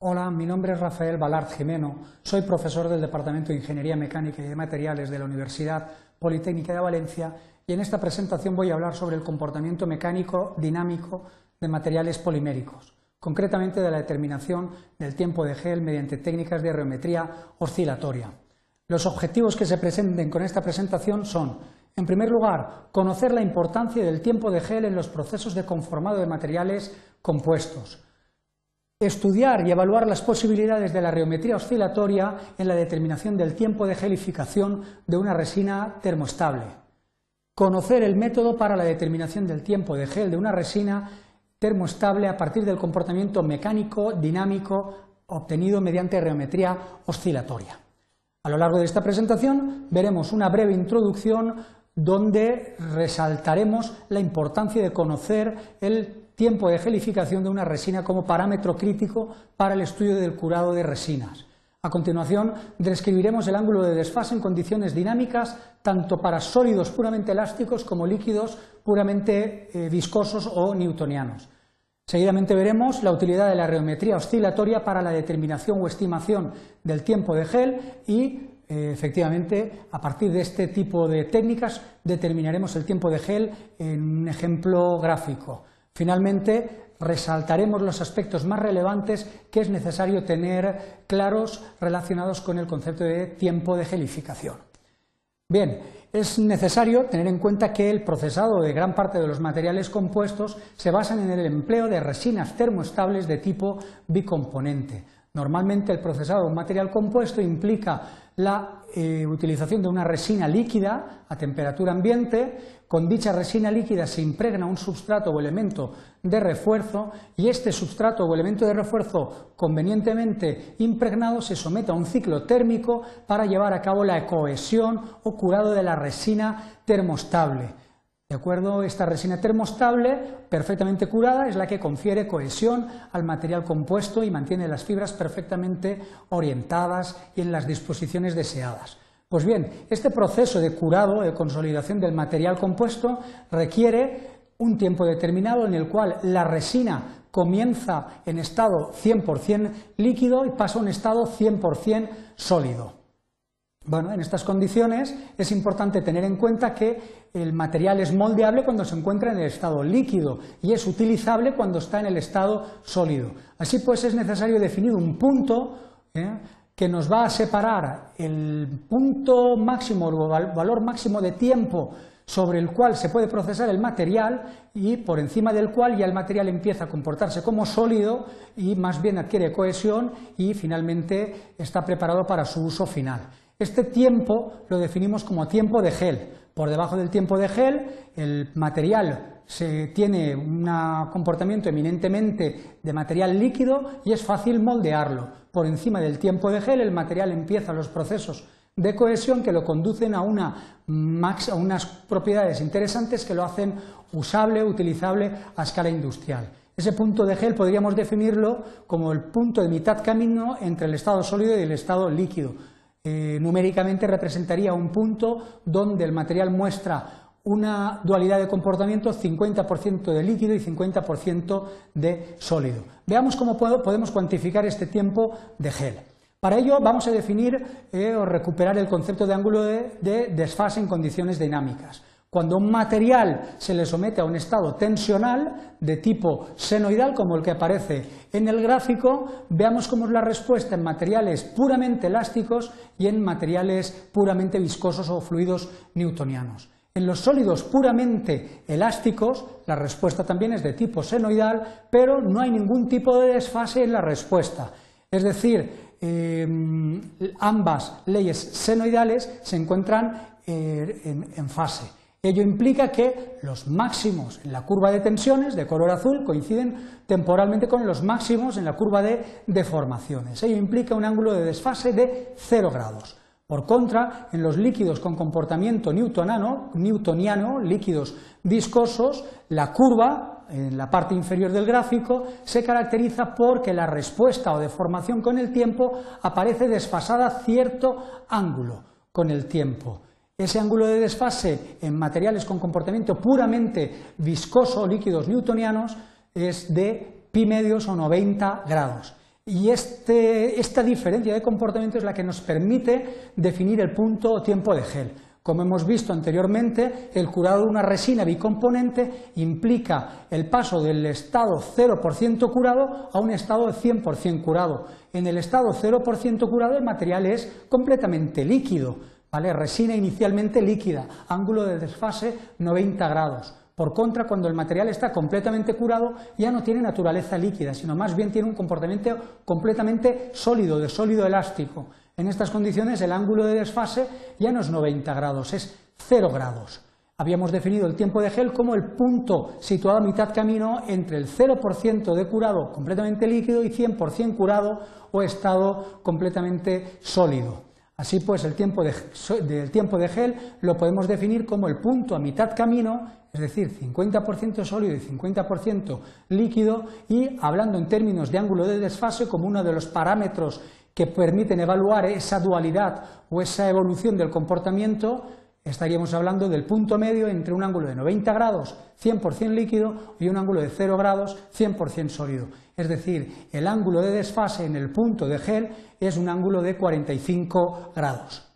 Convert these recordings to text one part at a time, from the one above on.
Hola, mi nombre es Rafael Balart Jimeno, soy profesor del Departamento de Ingeniería Mecánica y de Materiales de la Universidad Politécnica de Valencia y en esta presentación voy a hablar sobre el comportamiento mecánico dinámico de materiales poliméricos, concretamente de la determinación del tiempo de gel mediante técnicas de geometría oscilatoria. Los objetivos que se presenten con esta presentación son, en primer lugar, conocer la importancia del tiempo de gel en los procesos de conformado de materiales compuestos, Estudiar y evaluar las posibilidades de la geometría oscilatoria en la determinación del tiempo de gelificación de una resina termoestable. Conocer el método para la determinación del tiempo de gel de una resina termoestable a partir del comportamiento mecánico dinámico obtenido mediante geometría oscilatoria. A lo largo de esta presentación veremos una breve introducción donde resaltaremos la importancia de conocer el tiempo de gelificación de una resina como parámetro crítico para el estudio del curado de resinas. A continuación, describiremos el ángulo de desfase en condiciones dinámicas, tanto para sólidos puramente elásticos como líquidos puramente eh, viscosos o newtonianos. Seguidamente veremos la utilidad de la geometría oscilatoria para la determinación o estimación del tiempo de gel y, eh, efectivamente, a partir de este tipo de técnicas determinaremos el tiempo de gel en un ejemplo gráfico. Finalmente, resaltaremos los aspectos más relevantes que es necesario tener claros relacionados con el concepto de tiempo de gelificación. Bien, es necesario tener en cuenta que el procesado de gran parte de los materiales compuestos se basa en el empleo de resinas termoestables de tipo bicomponente. Normalmente el procesado de un material compuesto implica la eh, utilización de una resina líquida a temperatura ambiente, con dicha resina líquida se impregna un substrato o elemento de refuerzo y este substrato o elemento de refuerzo convenientemente impregnado se somete a un ciclo térmico para llevar a cabo la cohesión o curado de la resina termostable. ¿De acuerdo? Esta resina termostable, perfectamente curada, es la que confiere cohesión al material compuesto y mantiene las fibras perfectamente orientadas y en las disposiciones deseadas. Pues bien, este proceso de curado, de consolidación del material compuesto, requiere un tiempo determinado en el cual la resina comienza en estado 100% líquido y pasa a un estado 100% sólido. Bueno, en estas condiciones es importante tener en cuenta que el material es moldeable cuando se encuentra en el estado líquido y es utilizable cuando está en el estado sólido. Así pues es necesario definir un punto ¿eh? que nos va a separar el punto máximo o valor máximo de tiempo sobre el cual se puede procesar el material y por encima del cual ya el material empieza a comportarse como sólido y más bien adquiere cohesión y finalmente está preparado para su uso final. Este tiempo lo definimos como tiempo de gel. Por debajo del tiempo de gel, el material tiene un comportamiento eminentemente de material líquido y es fácil moldearlo. Por encima del tiempo de gel, el material empieza los procesos de cohesión que lo conducen a, a unas propiedades interesantes que lo hacen usable, utilizable a escala industrial. Ese punto de gel podríamos definirlo como el punto de mitad camino entre el estado sólido y el estado líquido eh, numéricamente representaría un punto donde el material muestra una dualidad de comportamiento 50% de líquido y 50% de sólido. Veamos cómo podemos cuantificar este tiempo de gel. Para ello vamos a definir eh, o recuperar el concepto de ángulo de desfase en condiciones dinámicas. Cuando un material se le somete a un estado tensional de tipo senoidal, como el que aparece en el gráfico, veamos cómo es la respuesta en materiales puramente elásticos y en materiales puramente viscosos o fluidos newtonianos. En los sólidos puramente elásticos, la respuesta también es de tipo senoidal, pero no hay ningún tipo de desfase en la respuesta. Es decir, em, ambas leyes senoidales se encuentran eh, en fase. Ello implica que los máximos en la curva de tensiones de color azul coinciden temporalmente con los máximos en la curva de deformaciones. Ello implica un ángulo de desfase de 0 grados. Por contra, en los líquidos con comportamiento newtoniano, líquidos viscosos, la curva, en la parte inferior del gráfico, se caracteriza porque la respuesta o deformación con el tiempo aparece desfasada cierto ángulo con el tiempo. Ese ángulo de desfase en materiales con comportamiento puramente viscoso, líquidos newtonianos, es de pi medios o 90 grados. y este, esta diferencia de comportamiento es la que nos permite definir el punto o tiempo de gel. Como hemos visto anteriormente, el curado de una resina bicomponente implica el paso del estado 0% curado a un estado de 100% curado. En el estado 0% curado el material es completamente líquido, resina inicialmente líquida, ángulo de desfase 90 grados. Por contra, cuando el material está completamente curado, ya no tiene naturaleza líquida, sino más bien tiene un comportamiento completamente sólido, de sólido elástico. En estas condiciones el ángulo de desfase ya no es 90 grados, es 0 grados. Habíamos definido el tiempo de gel como el punto situado a mitad camino entre el 0% de curado completamente líquido y 100% curado o estado completamente sólido. Así pues, el tiempo de, tiempo de gel lo podemos definir como el punto a mitad camino es decir, 50% sólido y 50% líquido, y hablando en términos de ángulo de desfase como uno de los parámetros que permiten evaluar esa dualidad o esa evolución del comportamiento, estaríamos hablando del punto medio entre un ángulo de 90 grados 100% líquido y un ángulo de 0 grados 100% sólido. Es decir, el ángulo de desfase en el punto de gel es un ángulo de 45 grados.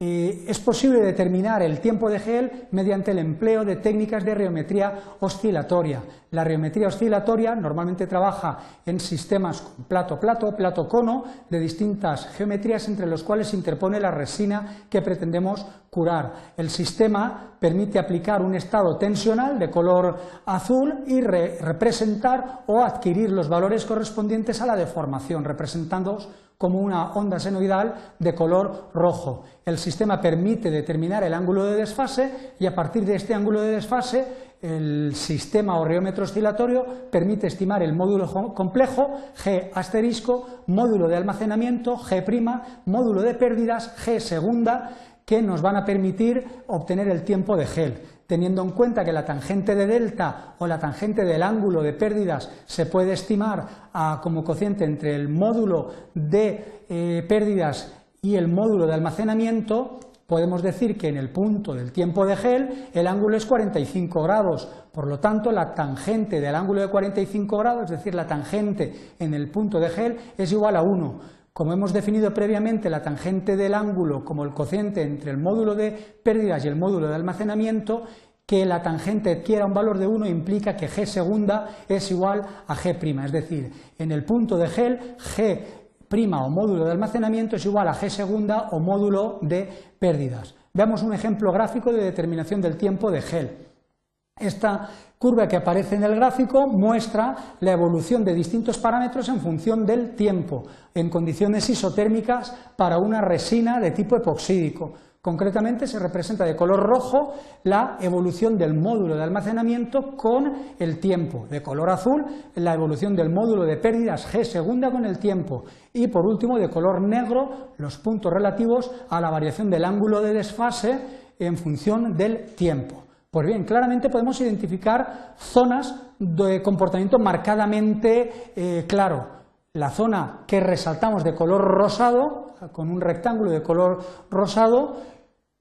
Eh, es posible determinar el tiempo de gel mediante el empleo de técnicas de reometría oscilatoria. La reometría oscilatoria normalmente trabaja en sistemas plato-plato, plato-cono, de distintas geometrías entre los cuales se interpone la resina que pretendemos curar. El sistema permite aplicar un estado tensional de color azul y representar o adquirir los valores correspondientes a la deformación, representándolos como una onda senoidal de color rojo. El sistema permite determinar el ángulo de desfase y a partir de este ángulo de desfase el sistema reómetro oscilatorio permite estimar el módulo complejo G asterisco, módulo de almacenamiento G', módulo de pérdidas G segunda, que nos van a permitir obtener el tiempo de gel teniendo en cuenta que la tangente de delta o la tangente del ángulo de pérdidas se puede estimar como cociente entre el módulo de eh, pérdidas y el módulo de almacenamiento, podemos decir que en el punto del tiempo de gel el ángulo es 45 grados, por lo tanto la tangente del ángulo de 45 grados, es decir, la tangente en el punto de gel es igual a 1. Como hemos definido previamente la tangente del ángulo como el cociente entre el módulo de pérdidas y el módulo de almacenamiento, que la tangente adquiera un valor de 1 implica que g segunda es igual a g', es decir, en el punto de gel, g' o módulo de almacenamiento es igual a g segunda o módulo de pérdidas. Veamos un ejemplo gráfico de determinación del tiempo de gel. Esta curva que aparece en el gráfico muestra la evolución de distintos parámetros en función del tiempo, en condiciones isotérmicas para una resina de tipo epoxídico. Concretamente se representa de color rojo la evolución del módulo de almacenamiento con el tiempo, de color azul la evolución del módulo de pérdidas G segunda con el tiempo y por último de color negro los puntos relativos a la variación del ángulo de desfase en función del tiempo. Pues bien, claramente podemos identificar zonas de comportamiento marcadamente eh, claro. La zona que resaltamos de color rosado, con un rectángulo de color rosado,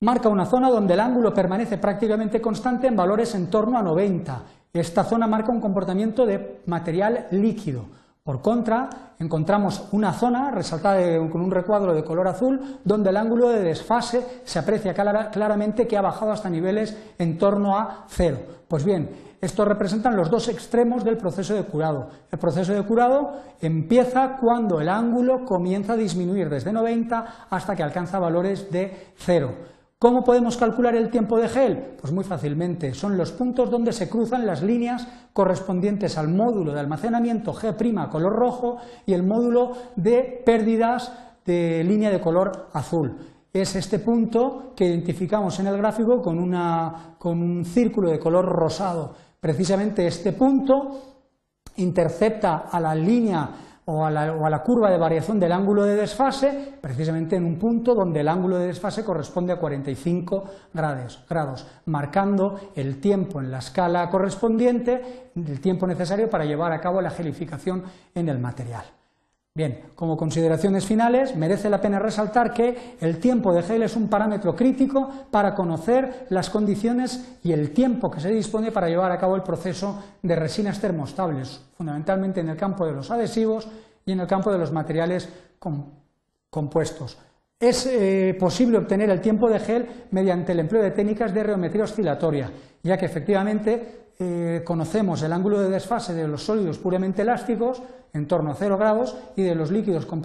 marca una zona donde el ángulo permanece prácticamente constante en valores en torno a 90. Esta zona marca un comportamiento de material líquido. Por contra, encontramos una zona resaltada con un recuadro de color azul donde el ángulo de desfase se aprecia claramente que ha bajado hasta niveles en torno a cero. Pues bien, estos representan los dos extremos del proceso de curado. El proceso de curado empieza cuando el ángulo comienza a disminuir desde 90 hasta que alcanza valores de cero. ¿Cómo podemos calcular el tiempo de gel? Pues muy fácilmente, son los puntos donde se cruzan las líneas correspondientes al módulo de almacenamiento G' color rojo y el módulo de pérdidas de línea de color azul. Es este punto que identificamos en el gráfico con, con un círculo de color rosado. Precisamente este punto intercepta a la línea o a, la, curva de variación del ángulo de desfase, precisamente en un punto donde el ángulo de desfase corresponde a 45 grados, grados, marcando el tiempo en la escala correspondiente, el tiempo necesario para llevar a cabo la gelificación en el material. Bien, como consideraciones finales, merece la pena resaltar que el tiempo de gel es un parámetro crítico para conocer las condiciones y el tiempo que se dispone para llevar a cabo el proceso de resinas termostables, fundamentalmente en el campo de los adhesivos y en el campo de los materiales compuestos. Es eh, posible obtener el tiempo de gel mediante el empleo de técnicas de reometría oscilatoria, ya que efectivamente eh, conocemos el ángulo de desfase de los sólidos puramente elásticos en torno a 0 grados y de los líquidos con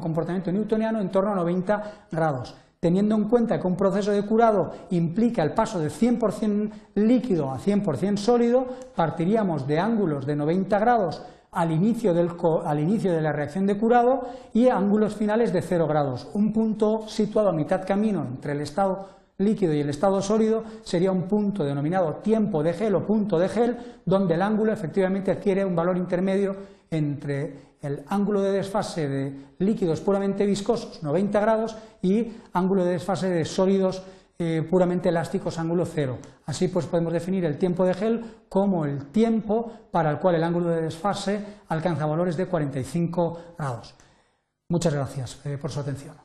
comportamiento newtoniano en torno a 90 grados. Teniendo en cuenta que un proceso de curado implica el paso de 100% líquido a 100% sólido, partiríamos de ángulos de 90 grados al inicio, al inicio, de la reacción de curado y ángulos finales de 0 grados. Un punto situado a mitad camino entre el estado líquido y el estado sólido sería un punto denominado tiempo de gel o punto de gel, donde el ángulo efectivamente adquiere un valor intermedio entre el ángulo de desfase de líquidos puramente viscosos, 90 grados, y ángulo de desfase de sólidos eh, puramente elásticos ángulo cero. Así pues podemos definir el tiempo de gel como el tiempo para el cual el ángulo de desfase alcanza valores de 45 grados. Muchas gracias eh, por su atención.